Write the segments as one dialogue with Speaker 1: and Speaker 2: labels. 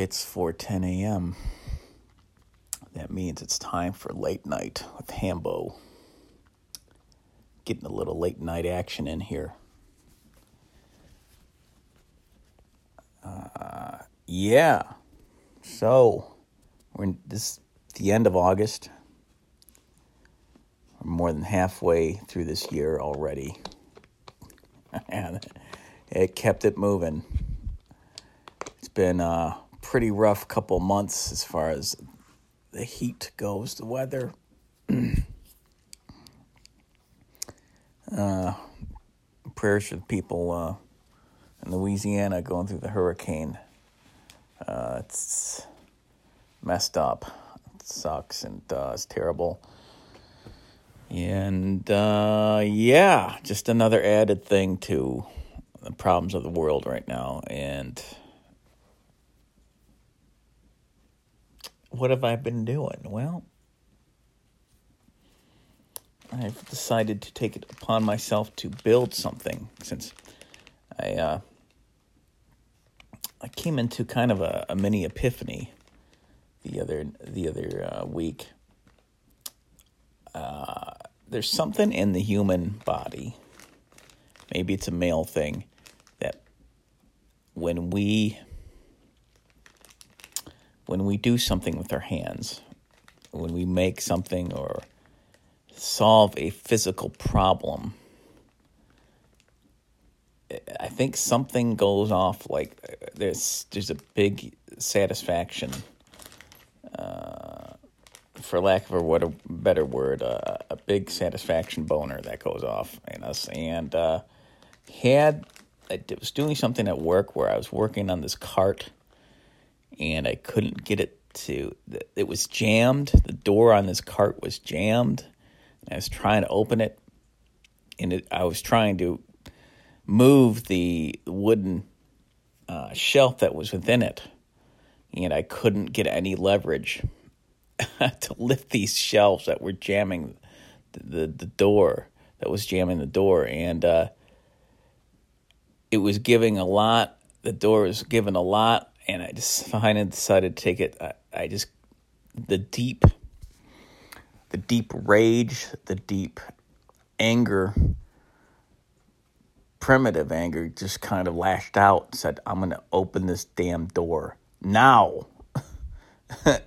Speaker 1: It's 4:10 a.m. That means it's time for late night with Hambo. Getting a little late night action in here. Uh, yeah. So we're in this the end of August. We're more than halfway through this year already. and it kept it moving. It's been a pretty rough couple months as far as the heat goes, the weather. uh, prayers for the people uh, in Louisiana going through the hurricane. Uh, it's messed up. It sucks and uh, it's terrible. And uh, yeah, just another added thing to the problems of the world right now. And what have I been doing? Well, I've decided to take it upon myself to build something since I uh, I came into kind of a, a mini epiphany the other the other uh, week. Uh, there's something in the human body. Maybe it's a male thing that when we when we do something with our hands, when we make something or solve a physical problem, I think something goes off like there's there's a big satisfaction, uh, for lack of a, what a better word, uh, a big satisfaction boner that goes off in us. And uh, had I was doing something at work where I was working on this cart and I couldn't get it to. It was jammed. The door on this cart was jammed. I was trying to open it, and it, I was trying to move the wooden uh, shelf that was within it, and I couldn't get any leverage to lift these shelves that were jamming the, the, the door that was jamming the door, and uh, it was giving a lot. The door was giving a lot and I just finally decided to take it. I, I just the deep, the deep rage, the deep anger, primitive anger, just kind of lashed out. Said, "I'm going to open this damn door now." and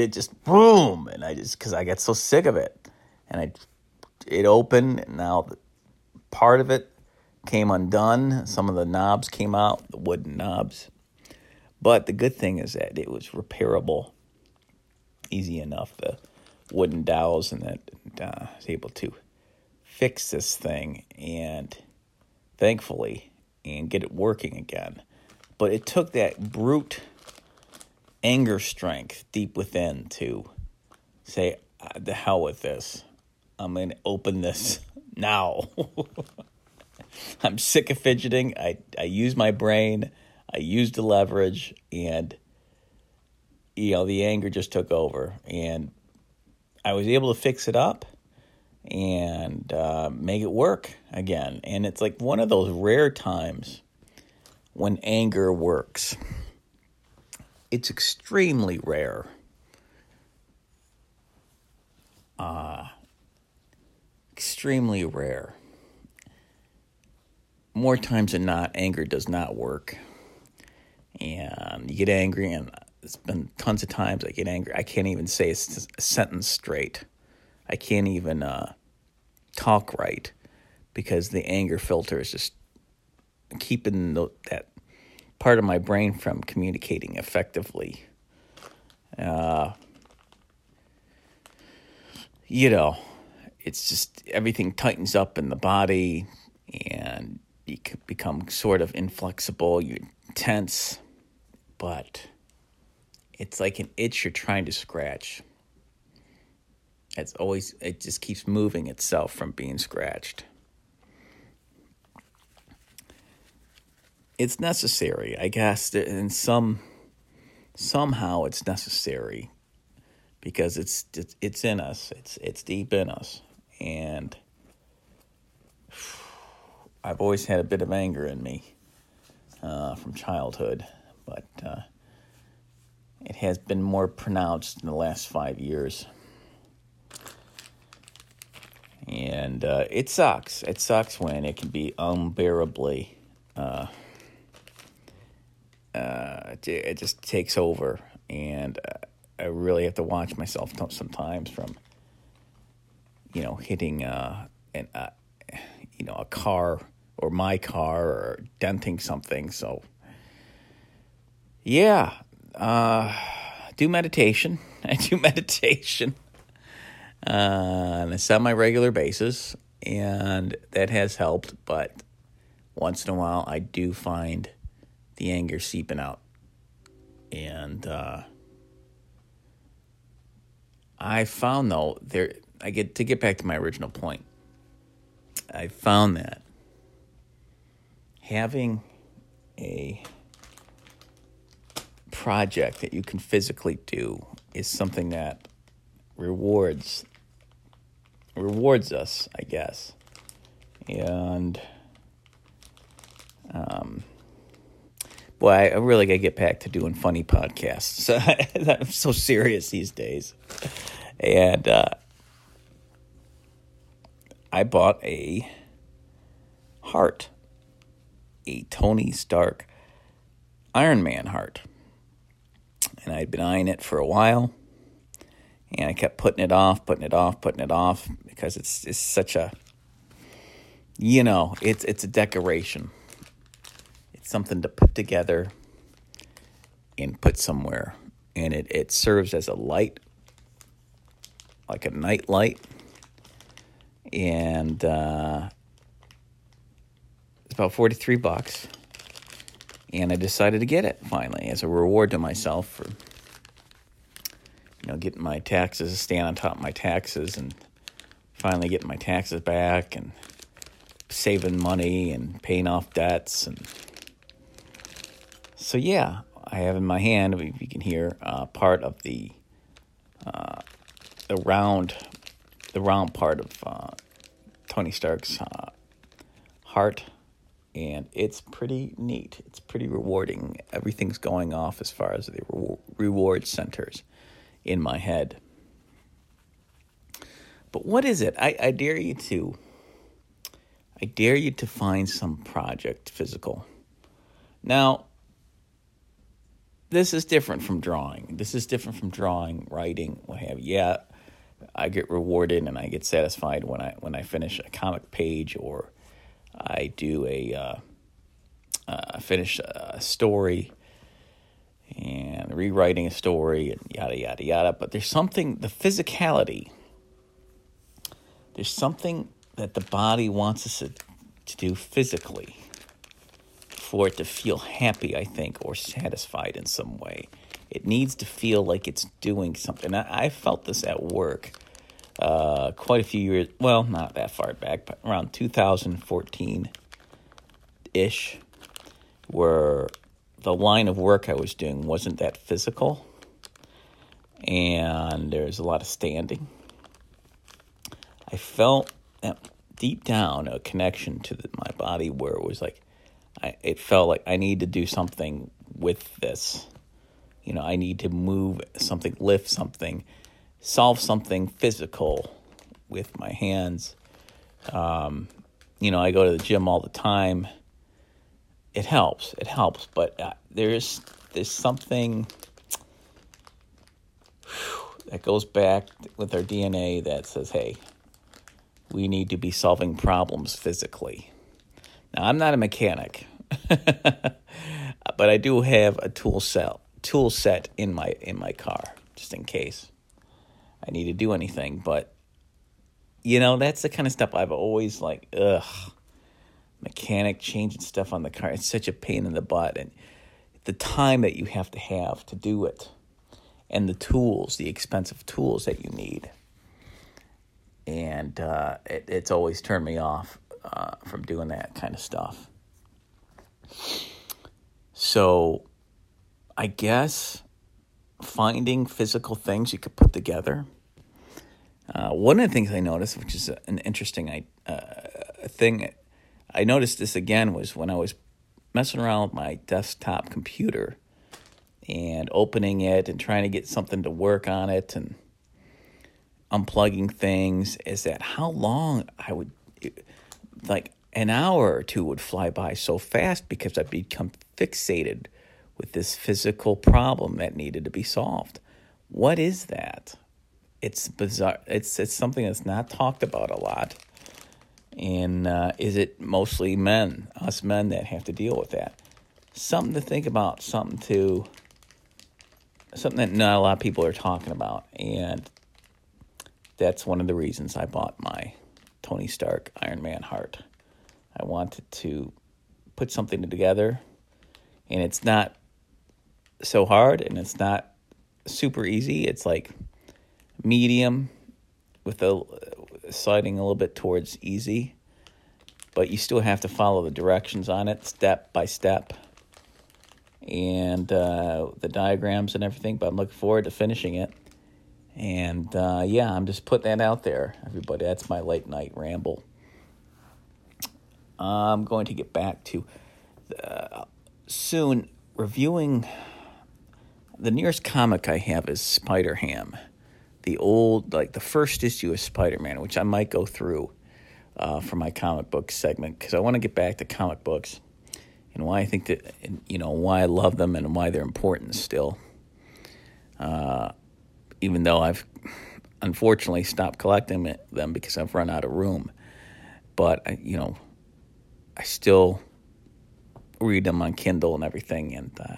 Speaker 1: it just boom, and I just because I got so sick of it, and I it opened, and now part of it came undone. Some of the knobs came out, the wooden knobs but the good thing is that it was repairable, easy enough. The wooden dowels and that uh, I was able to fix this thing and thankfully and get it working again. But it took that brute anger strength deep within to say, uh, the hell with this. I'm going to open this now. I'm sick of fidgeting. I, I use my brain. I used the leverage, and you know the anger just took over, and I was able to fix it up and uh, make it work again. And it's like one of those rare times when anger works. It's extremely rare. Uh, extremely rare. More times than not, anger does not work and you get angry and it's been tons of times I get angry. I can't even say a, sentence straight. I can't even uh, talk right because the anger filter is just keeping the, that part of my brain from communicating effectively. Uh, you know, it's just everything tightens up in the body and you become sort of inflexible, you're tense but it's like an itch you're trying to scratch. It's always, it just keeps moving itself from being scratched. It's necessary, I guess, in some, somehow it's necessary because it's, it's, it's in us, it's, it's deep in us. And I've always had a bit of anger in me uh, from childhood but uh, it has been more pronounced in the last five years. And uh, it sucks. It sucks when it can be unbearably. Uh, uh, it just takes over, and uh, I really have to watch myself sometimes from, you know, hitting uh, an, you know, a car or my car or denting something. So, yeah, uh, do meditation. I do meditation uh, on a semi regular basis, and that has helped. But once in a while, I do find the anger seeping out. And uh, I found, though, there, I get to get back to my original point. I found that having a project that you can physically do is something that rewards rewards us, I guess. And um boy, I really gotta get back to doing funny podcasts. I'm so serious these days. And uh, I bought a heart, a Tony Stark Iron Man heart and I'd been eyeing it for a while. And I kept putting it off, putting it off, putting it off because it's it's such a you know, it's it's a decoration. It's something to put together and put somewhere. And it, it serves as a light, like a night light. And uh, it's about 43 bucks and I decided to get it finally as a reward to myself for you know getting my taxes, staying on top of my taxes, and finally getting my taxes back and saving money and paying off debts and so yeah, I have in my hand, if you can hear, uh, part of the uh, the round the round part of uh, Tony Stark's uh, heart and it's pretty neat. It's pretty rewarding. Everything's going off as far as the re- reward centers in my head. But what is it? I, I dare you to. I dare you to find some project physical. Now, this is different from drawing. This is different from drawing, writing, what have you. Yeah, I get rewarded and I get satisfied when I when I finish a comic page or I do a uh, uh, finish a story and rewriting a story and yada yada yada. But there's something the physicality. There's something that the body wants us to, to do physically for it to feel happy, I think, or satisfied in some way. It needs to feel like it's doing something. I, I felt this at work uh, quite a few years, well, not that far back, but around 2014 ish, where the line of work I was doing wasn't that physical. And there's a lot of standing. I felt deep down a connection to the, my body where it was like, I, it felt like I need to do something with this. You know, I need to move something, lift something, solve something physical with my hands. Um, you know, I go to the gym all the time. It helps. It helps, but uh, there's there's something that goes back with our DNA that says, "Hey, we need to be solving problems physically." Now, I'm not a mechanic, but I do have a tool set tool set in my in my car just in case. I need to do anything. But, you know, that's the kind of stuff I've always like, ugh, mechanic changing stuff on the car. It's such a pain in the butt. And the time that you have to have to do it and the tools, the expensive tools that you need. And uh, it, it's always turned me off uh, from doing that kind of stuff. So I guess finding physical things you could put together. Uh, one of the things I noticed, which is an interesting uh, thing, I noticed this again was when I was messing around with my desktop computer and opening it and trying to get something to work on it and unplugging things is that how long I would like an hour or two would fly by so fast because I'd become fixated with this physical problem that needed to be solved. What is that? It's bizarre. It's it's something that's not talked about a lot. And uh, is it mostly men, us men, that have to deal with that? Something to think about. Something to something that not a lot of people are talking about, and that's one of the reasons I bought my Tony Stark Iron Man heart. I wanted to put something together, and it's not so hard, and it's not super easy. It's like medium with a sliding a little bit towards easy, but you still have to follow the directions on it step by step and uh, the diagrams and everything. But I'm looking forward to finishing it. And uh, yeah, I'm just putting that out there, everybody. That's my late night ramble. I'm going to get back to uh, soon reviewing the nearest comic I have is Spider Ham, the old like the first issue of Spider Man, which I might go through uh, for my comic book segment because I want to get back to comic books and why I think that you know why I love them and why they're important still. Uh, even though I've unfortunately stopped collecting them because I've run out of room. But, you know, I still read them on Kindle and everything and uh,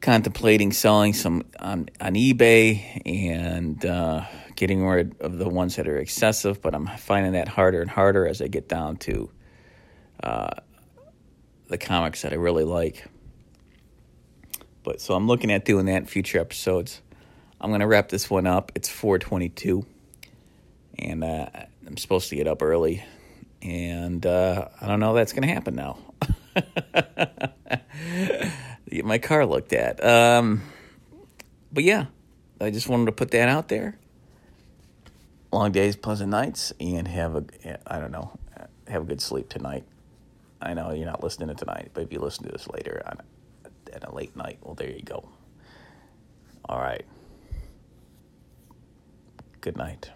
Speaker 1: contemplating selling some on, on eBay and uh, getting rid of the ones that are excessive, but I'm finding that harder and harder as I get down to uh, the comics that I really like. But so I'm looking at doing that in future episodes. I'm to wrap this one up. It's 422, and uh, I'm supposed to get up early, and uh, I don't know that's to happen now. get my car looked at. Um, but yeah, I just wanted to put that out there. Long days, pleasant nights, and have a I don't know, have a good sleep tonight. I know you're not listening to tonight, but if you listen to this later on at a late night, well, there you go. All right. Good night.